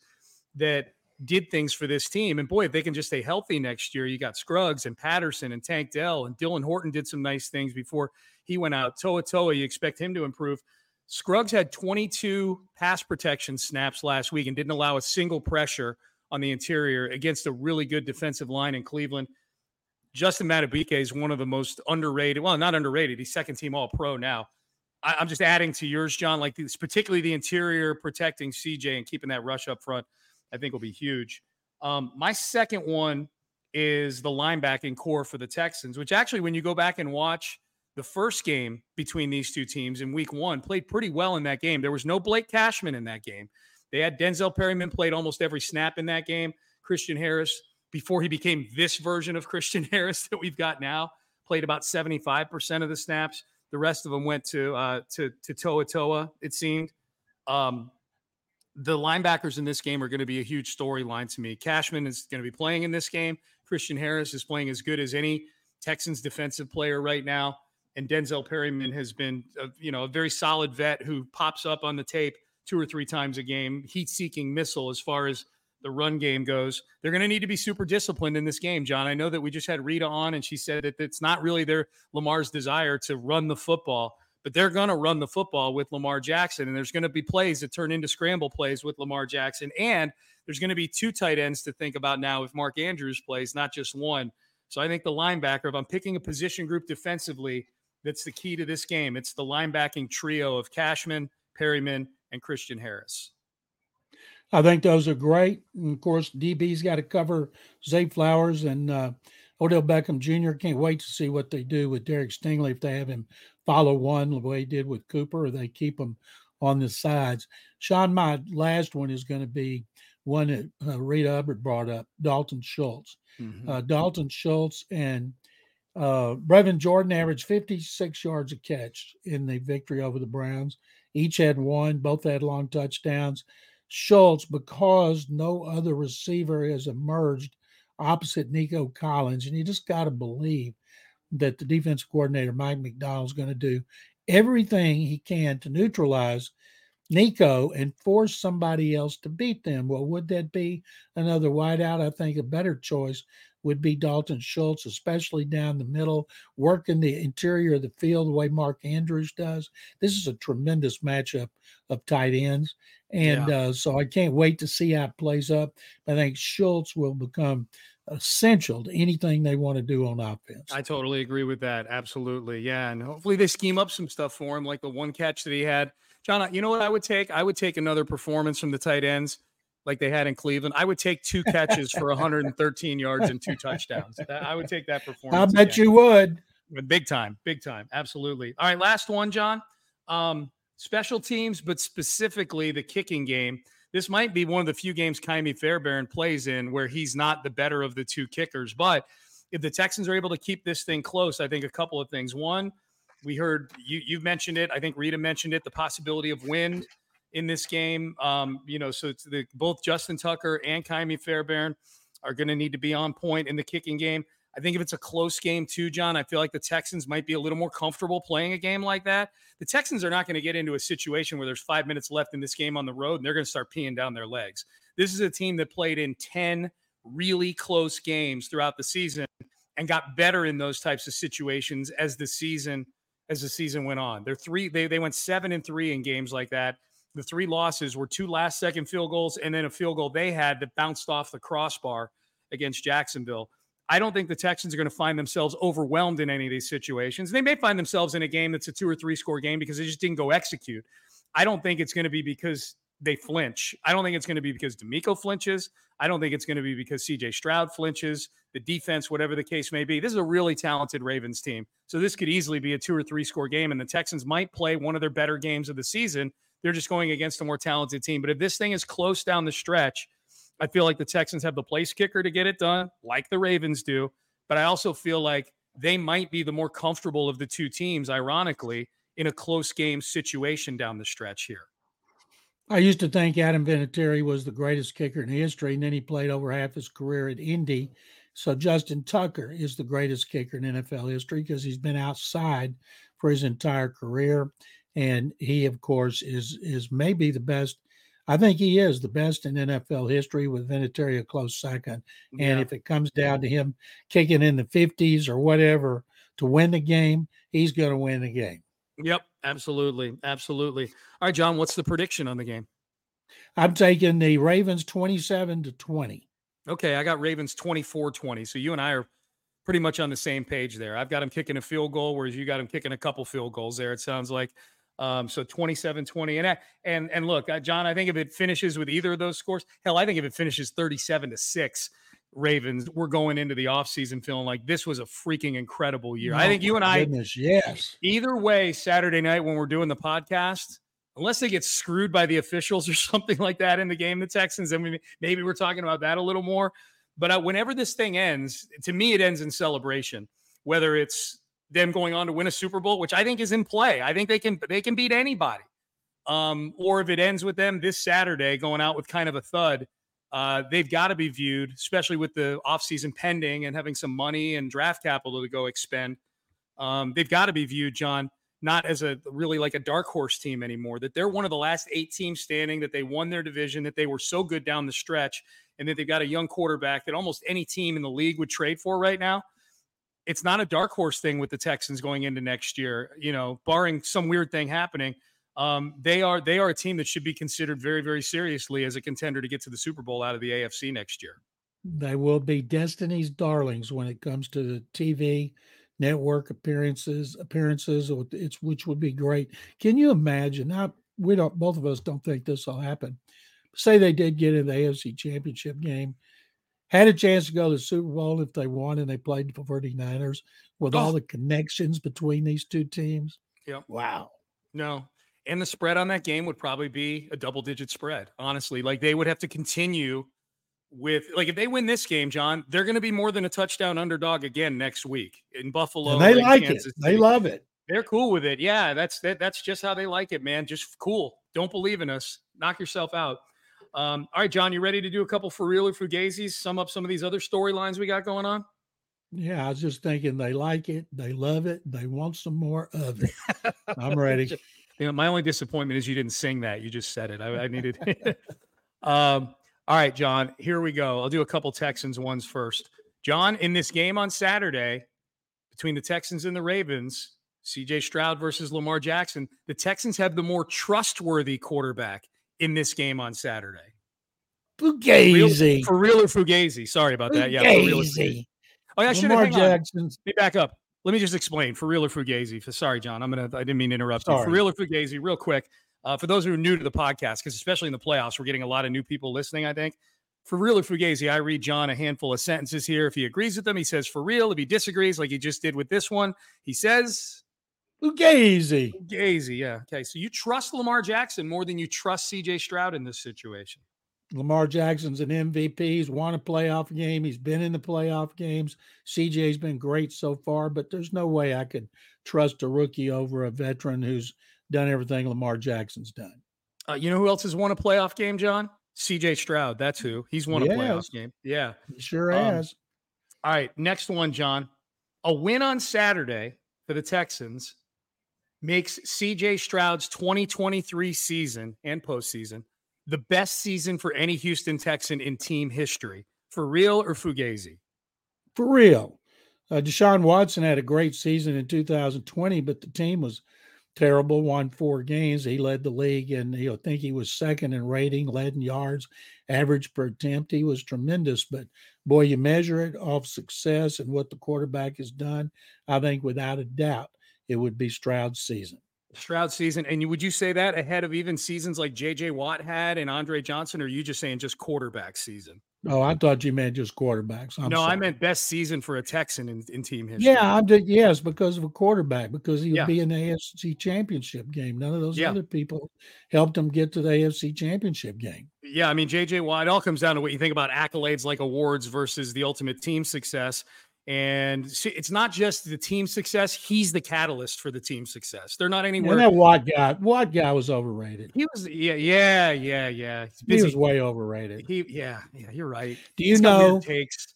that did things for this team. And boy, if they can just stay healthy next year, you got Scruggs and Patterson and Tank Dell and Dylan Horton did some nice things before he went out. To'oTo'o, you expect him to improve. Scruggs had 22 pass protection snaps last week and didn't allow a single pressure on the interior against a really good defensive line in Cleveland. Justin Madubuike is one of the most underrated. Well, not underrated. He's second team All Pro now. I, am just adding to yours, John. Like this, particularly the interior protecting CJ and keeping that rush up front, I think will be huge. Um, my second one is the linebacking corps for the Texans, which actually, when you go back and watch the first game between these two teams in week one played pretty well in that game. There was no Blake Cashman in that game. They had Denzel Perryman played almost every snap in that game. Christian Harris, before he became this version of Christian (laughs) Harris that we've got now, played about 75% of the snaps. The rest of them went to uh, to to To'oTo'o, it seemed. Um, the linebackers in this game are going to be a huge storyline to me. Cashman is going to be playing in this game. Christian Harris is playing as good as any Texans defensive player right now and Denzel Perryman has been, a, you know, a very solid vet who pops up on the tape two or three times a game, heat-seeking missile as far as the run game goes. They're going to need to be super disciplined in this game, John. I know that we just had Reeta on, and she said that it's not really their Lamar's desire to run the football, but they're going to run the football with Lamar Jackson, and there's going to be plays that turn into scramble plays with Lamar Jackson, and there's going to be two tight ends to think about now if Mark Andrews plays, not just one. So I think the linebacker, if I'm picking a position group defensively, that's the key to this game. It's the linebacking trio of Cashman, Perryman, and Christian Harris. I think those are great. And of course, DB's got to cover Zay Flowers and uh, Odell Beckham Jr. Can't wait to see what they do with Derek Stingley if they have him follow one the way he did with Cooper, or they keep him on the sides. Sean, my last one is going to be one that uh, Reeta Hubbard brought up Dalton Schultz. Mm-hmm. Uh, Dalton Schultz and uh, Brevin Jordan averaged 56 yards a catch in the victory over the Browns. Each had one, both had long touchdowns. Schultz, because no other receiver has emerged opposite Nico Collins, and you just got to believe that the defensive coordinator, Mike Macdonald, is going to do everything he can to neutralize Nico and force somebody else to beat them. Well, would that be another wideout? I think a better choice would be Dalton Schultz, especially down the middle, working the interior of the field the way Mark Andrews does. This is a tremendous matchup of tight ends. And yeah. uh, so I can't wait to see how it plays up. I think Schultz will become essential to anything they want to do on offense. I totally agree with that. Absolutely. Yeah. And hopefully they scheme up some stuff for him, like the one catch that he had. John, you know what I would take? I would take another performance from the tight ends like they had in Cleveland, I would take two catches for 113 yards and two touchdowns. That, I would take that performance. I bet again. you would. Big time, big time. Absolutely. All right, last one, John. Um, special teams, but specifically the kicking game. This might be one of the few games Ka'imi Fairbairn plays in where he's not the better of the two kickers. But if the Texans are able to keep this thing close, I think a couple of things. One, we heard you you mentioned it. I think Reeta mentioned it. The possibility of wind in this game. Um, you know, so the, both Justin Tucker and Ka'imi Fairbairn are going to need to be on point in the kicking game. I think if it's a close game too, John, I feel like the Texans might be a little more comfortable playing a game like that. The Texans are not going to get into a situation where there's five minutes left in this game on the road and they're going to start peeing down their legs. This is a team that played in 10 really close games throughout the season and got better in those types of situations as the season as the season went on. They're three, they they went seven and three in games like that. The three losses were two last second field goals and then a field goal they had that bounced off the crossbar against Jacksonville. I don't think the Texans are going to find themselves overwhelmed in any of these situations. They may find themselves in a game that's a two or three score game because they just didn't go execute. I don't think it's going to be because they flinch. I don't think it's going to be because DeMeco flinches. I don't think it's going to be because CJ Stroud flinches, the defense, whatever the case may be. This is a really talented Ravens team. So this could easily be a two or three score game, and the Texans might play one of their better games of the season. They're just going against a more talented team. But if this thing is close down the stretch, I feel like the Texans have the place kicker to get it done, like the Ravens do. But I also feel like they might be the more comfortable of the two teams, ironically, in a close game situation down the stretch here. I used to think Adam Vinatieri was the greatest kicker in history, and then he played over half his career at Indy. So Justin Tucker is the greatest kicker in NFL history because he's been outside for his entire career, and he, of course, is is maybe the best I think he is the best in NFL history with Vinatieri a close second. Yeah. And if it comes down to him kicking in the 50s or whatever to win the game, he's going to win the game. Yep, absolutely. Absolutely. All right, John, what's the prediction on the game? I'm taking the Ravens 27 to 20. Okay, I got Ravens 24 20. So you and I are pretty much on the same page there. I've got him kicking a field goal, whereas you got him kicking a couple field goals there. It sounds like. Um, so 27 20. And, and, and look, uh, John, I think if it finishes with either of those scores, hell, I think if it finishes 37 to 6, Ravens, we're going into the offseason feeling like this was a freaking incredible year. I think you and I, goodness, yes. Either way, Saturday night when we're doing the podcast, unless they get screwed by the officials (laughs) or something like that in the game, the Texans, then maybe we're talking about that a little more. But uh, whenever this thing ends, to me, it ends in celebration. Whether it's them going on to win a Super Bowl, which I think is in play. I think they can they can beat anybody. Um, or if it ends with them this Saturday going out with kind of a thud, uh, they've got to be viewed, especially with the offseason pending and having some money and draft capital to go expend. Um, they've got to be viewed, John, not as a really like a dark horse team anymore. That they're one of the last eight teams standing. That they won their division. That they were so good down the stretch, and that they've got a young quarterback that almost any team in the league would trade for right now it's not a dark horse thing with the Texans going into next year. You know, barring some weird thing happening, um, they are they are a team that should be considered very very seriously as a contender to get to the Super Bowl out of the AFC next year. They will be Destiny's darlings when it comes to the TV network appearances appearances it's which would be great. Can you imagine? Now we don't both of us don't think this will happen. Say they did get in the AFC championship game had a chance to go to the Super Bowl if they won and they played the 49ers with oh. all the connections between these two teams. Yep. Wow. No. And the spread on that game would probably be a double digit spread, honestly. Like they would have to continue with, like, if they win this game, John, they're going to be more than a touchdown underdog again next week in Buffalo. And they like Kansas it. City. They love it. They're cool with it. Yeah. That's that, That's just how they like it, man. Just cool. Don't believe in us. Knock yourself out. Um, all right, John, you ready to do a couple for real or fugazis? Sum up some of these other storylines we got going on. Yeah, I was just thinking they like it, they love it, they want some more of it. (laughs) I'm ready. you know, my only disappointment is you didn't sing that. You just said it. I, I needed. (laughs) (laughs) um, all right, John, here we go. I'll do a couple Texans ones first. John, in this game on Saturday between the Texans and the Ravens, CJ Stroud versus Lamar Jackson, the Texans have the more trustworthy quarterback in this game on Saturday. Fugazi. For real, or Fugazi. Sorry about that. Yeah, for real. Oh, yeah, I should have Jackson's. Let me back up. Let me just explain. For real or Fugazi. Sorry, John. I'm gonna. I didn't mean to interrupt Sorry. you. For real or Fugazi, real quick. Uh, for those who are new to the podcast, because especially in the playoffs, we're getting a lot of new people listening. I think For real or Fugazi, I read John a handful of sentences here. If he agrees with them, he says for real. If he disagrees, like he just did with this one, he says Fugazi. Fugazi. Yeah. Okay. So you trust Lamar Jackson more than you trust CJ Stroud in this situation. Lamar Jackson's an MVP. He's won a playoff game. He's been in the playoff games. CJ's been great so far, but there's no way I could trust a rookie over a veteran who's done everything Lamar Jackson's done. Uh, you know who else has won a playoff game, John? CJ Stroud. That's who. He's won a playoff game. Yeah. He sure um, has. All right. Next one, John. A win on Saturday for the Texans makes CJ Stroud's 2023 season and postseason the best season for any Houston Texan in team history. For real or Fugazi? For real. Uh, Deshaun Watson had a great season in 2020, but the team was terrible. Won four games. He led the league, and you know, think he was second in rating, led in yards, average per attempt. He was tremendous. But boy, you measure it off success and what the quarterback has done. I think without a doubt, it would be Stroud's season. Stroud season. And would you say that ahead of even seasons like JJ Watt had and Andre Johnson, or are you just saying just quarterback season? Oh, I thought you meant just quarterbacks. I'm no, sorry. I meant best season for a Texan in, in team history. Yeah, I did. Yes, because of a quarterback, because he would yeah. be in the AFC Championship game. None of those yeah. other people helped him get to the AFC Championship game. Yeah, I mean JJ Watt. It all comes down to what you think about accolades like awards versus the ultimate team success. And it's not just the team success; he's the catalyst for the team success. They're not anywhere. Yeah, that Watt guy, Watt guy was overrated. He was, yeah, yeah, yeah, yeah. He was way overrated. He, yeah, yeah. You're right. Do you know? Takes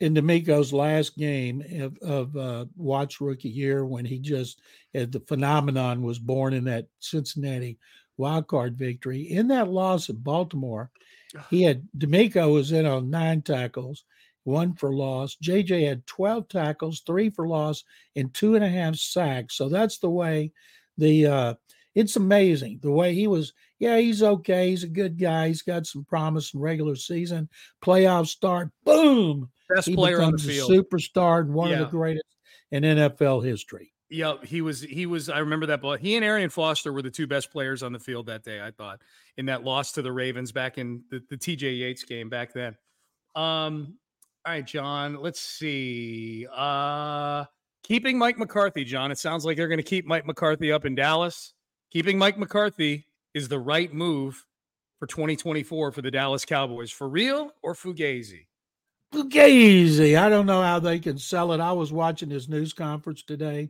in DeMeco's last game of, of uh, Watt's rookie year, when he just had the phenomenon was born in that Cincinnati wild card victory. In that loss at Baltimore, he had DeMeco was in on nine tackles one for loss. JJ had 12 tackles, three for loss, and two and a half sacks. So that's the way the uh it's amazing the way he was. Yeah, he's okay. He's a good guy. He's got some promise in regular season. Playoff start, boom. Best he player on the field. superstar and one yeah. of the greatest in NFL history. Yeah, he was. He was. I remember that. But he and Arian Foster were the two best players on the field that day. I thought in that loss to the Ravens back in the, the TJ Yates game back then. Um, all right, John. Let's see. Uh keeping Mike McCarthy, John. It sounds like they're going to keep Mike McCarthy up in Dallas. Keeping Mike McCarthy is the right move for 2024 for the Dallas Cowboys. For real or Fugazi? Fugazi. I don't know how they can sell it. I was watching his news conference today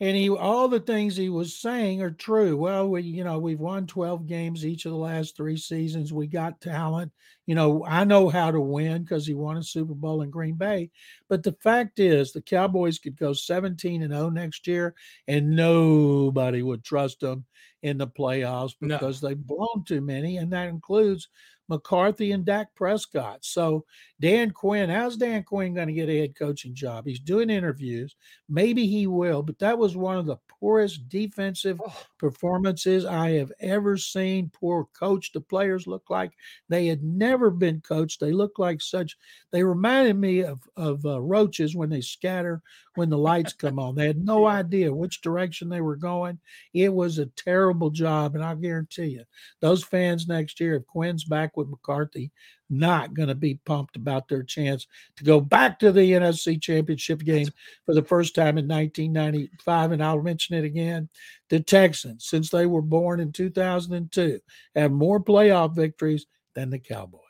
and he all the things he was saying are true well we you know we've won 12 games each of the last three seasons we got talent you know i know how to win because he won a super bowl in green bay but the fact is the cowboys could go 17 and 0 next year and nobody would trust them in the playoffs because no. they've blown too many and that includes McCarthy and Dak Prescott. So Dan Quinn, how's Dan Quinn going to get a head coaching job? He's doing interviews. Maybe he will, but that was one of the poorest defensive oh. performances I have ever seen. Poor coach. The players look like they had never been coached. They look like such. They reminded me of of uh, roaches when they scatter when the lights come on. They had no (laughs) idea which direction they were going. It was a terrible job, and I guarantee you, those fans next year, if Quinn's back with McCarthy, not going to be pumped about their chance to go back to the NFC Championship game for the first time in 1995. And I'll mention it again. The Texans, since they were born in 2002, have more playoff victories than the Cowboys.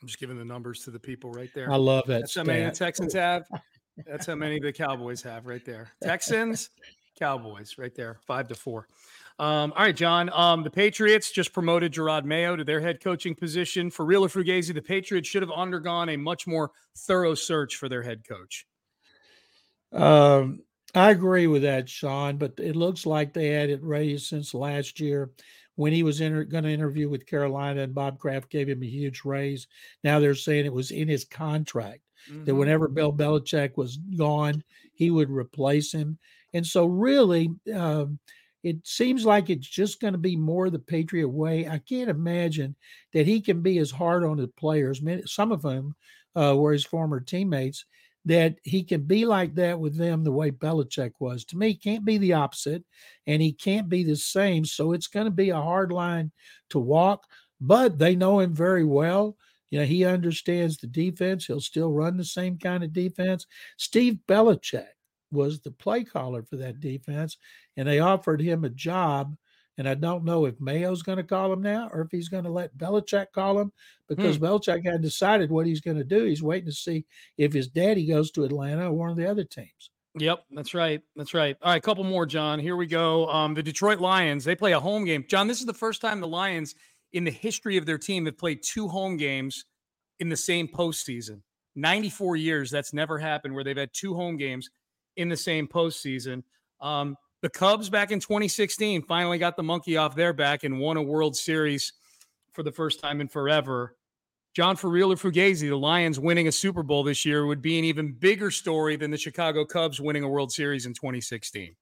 I'm just giving the numbers to the people right there. I love that. That's stat. how many the Texans have. That's how many the Cowboys have right there. Texans, Cowboys right there, five to four. Um, all right, John. Um, the Patriots just promoted Jerod Mayo to their head coaching position. For real or Fugazi, the Patriots should have undergone a much more thorough search for their head coach. Um, I agree with that, Sean, but it looks like they had it raised since last year when he was inter- going to interview with Carolina and Bob Kraft gave him a huge raise. Now they're saying it was in his contract mm-hmm. that whenever Bill Belichick was gone, he would replace him. And so, really, um, it seems like it's just going to be more the Patriot way. I can't imagine that he can be as hard on the players, some of them uh, were his former teammates, that he can be like that with them the way Belichick was. To me, he can't be the opposite and he can't be the same. So it's going to be a hard line to walk. but they know him very well. You know, he understands the defense. He'll still run the same kind of defense. Steve Belichick was the play caller for that defense, and they offered him a job. And I don't know if Mayo's going to call him now or if he's going to let Belichick call him because hmm. Belichick hadn't decided what he's going to do. He's waiting to see if his daddy goes to Atlanta or one of the other teams. Yep, that's right. That's right. All right, a couple more, John. Here we go. Um, the Detroit Lions, they play a home game. John, this is the first time the Lions in the history of their team have played two home games in the same postseason. 94 years, that's never happened where they've had two home games in the same postseason. Um, the Cubs back in 2016 finally got the monkey off their back and won a World Series for the first time in forever. John, for real or Fugazi, the Lions winning a Super Bowl this year would be an even bigger story than the Chicago Cubs winning a World Series in 2016.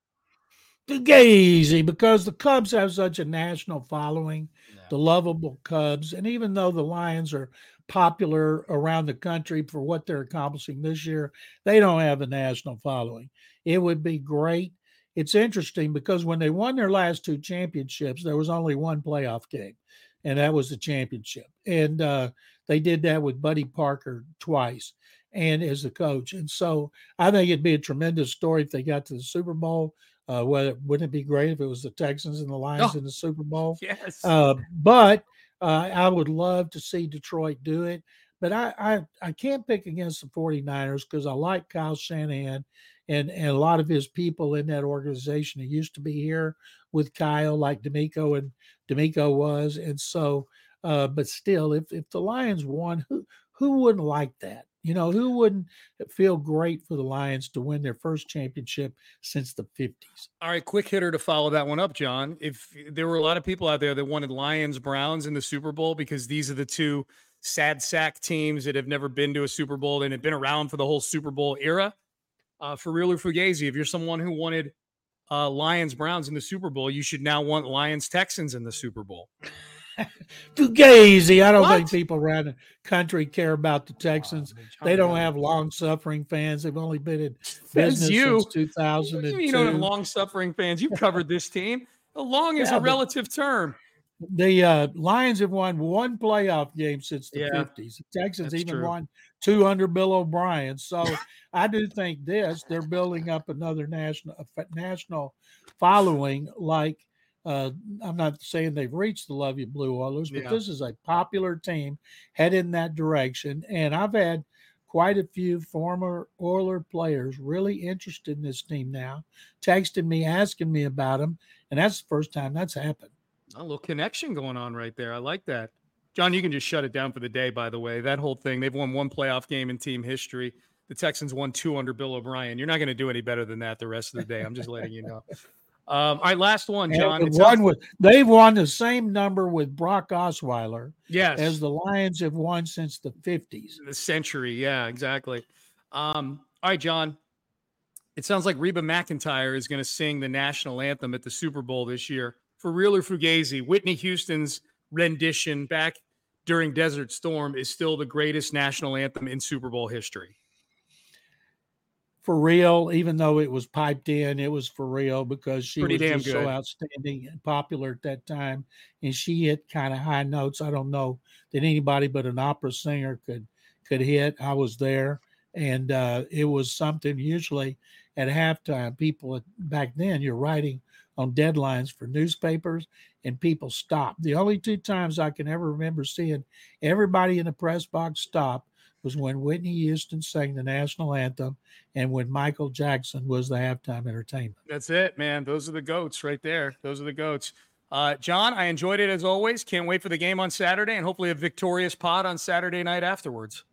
Fugazi, because the Cubs have such a national following, yeah. the lovable Cubs. And even though the Lions are popular around the country for what they're accomplishing this year, they don't have a national following. It would be great. It's interesting because when they won their last two championships, there was only one playoff game, and that was the championship. And uh, they did that with Buddy Parker twice and as the coach. And so I think it'd be a tremendous story if they got to the Super Bowl. Uh, whether, wouldn't it be great if it was the Texans and the Lions oh, in the Super Bowl? Yes. Uh, but uh, I would love to see Detroit do it. But I, I, I can't pick against the 49ers because I like Kyle Shanahan and, and a lot of his people in that organization. He used to be here with Kyle, like DeMeco and DeMeco was. And so uh, but still, if if the Lions won, who who wouldn't like that? You know, who wouldn't feel great for the Lions to win their first championship since the 50s? All right, quick hitter to follow that one up, John. If there were a lot of people out there that wanted Lions Browns in the Super Bowl because these are the two sad sack teams that have never been to a Super Bowl and have been around for the whole Super Bowl era. Uh, for real or Fugazi, if you're someone who wanted uh, Lions Browns in the Super Bowl, you should now want Lions Texans in the Super Bowl. (laughs) Fugazi. I don't what? think people around the country care about the Texans. Oh, they don't have long suffering fans. They've only been in business you. since 2002. You don't have long suffering fans. You've covered this team. The Long is yeah, a relative term. The uh, Lions have won one playoff game since the yeah, 50s. The Texans even true. won two under Bill O'Brien. So I do think this, they're building up another national national following like uh, I'm not saying they've reached the Love You Blue Oilers, but yeah. this is a popular team head in that direction. And I've had quite a few former Oiler players really interested in this team now, texting me, asking me about them. And that's the first time that's happened. A little connection going on right there. I like that. John, you can just shut it down for the day, by the way. That whole thing, they've won one playoff game in team history. The Texans won two under Bill O'Brien. You're not going to do any better than that the rest of the day. I'm just letting you know. Um, all right, last one, John. One with, they've won the same number with Brock Osweiler. Yes. As the Lions have won since the 50s. The century. Yeah, exactly. Um, all right, John. It sounds like Reba McEntire is going to sing the national anthem at the Super Bowl this year. For real or Fugazi, Whitney Houston's rendition back during Desert Storm is still the greatest national anthem in Super Bowl history for real, even though it was piped in, it was for real because she Pretty was so outstanding and popular at that time. And she hit kind of high notes. I don't know that anybody but an opera singer could could hit. I was there, and uh, it was something. Usually at halftime, people back then you're writing on deadlines for newspapers, and people stop. The only two times I can ever remember seeing everybody in the press box stop was when Whitney Houston sang the national anthem and when Michael Jackson was the halftime entertainment. That's it, man. Those are the goats right there. Those are the goats. Uh, John, I enjoyed it as always. Can't wait for the game on Saturday and hopefully a victorious pod on Saturday night afterwards.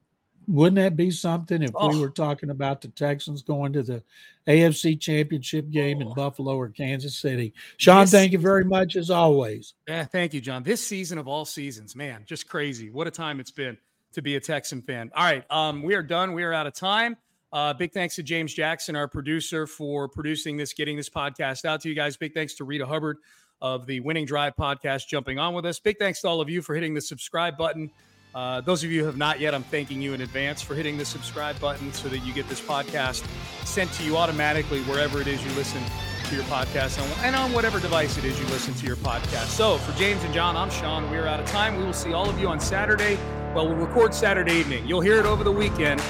Wouldn't that be something if oh. we were talking about the Texans going to the AFC Championship game oh. in Buffalo or Kansas City? Sean, this, thank you very much as always. Yeah, thank you, John. This season of all seasons, man, just crazy. What a time it's been to be a Texan fan. All right, um, we are done. We are out of time. Uh, big thanks to James Jackson, our producer, for producing this, getting this podcast out to you guys. Big thanks to Reeta Hubbard of the Winning Drive podcast jumping on with us. Big thanks to all of you for hitting the subscribe button. Uh, those of you who have not yet, I'm thanking you in advance for hitting the subscribe button so that you get this podcast sent to you automatically wherever it is you listen to your podcast and, on whatever device it is you listen to your podcast. So for James and John, I'm Sean. We are out of time. We will see all of you on Saturday. Well, we'll record Saturday evening. You'll hear it over the weekend.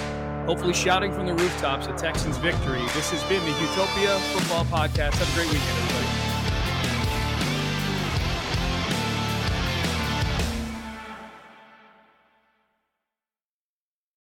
Hopefully, shouting from the rooftops a Texans victory. This has been the Houtopia Football Podcast. Have a great weekend, everybody.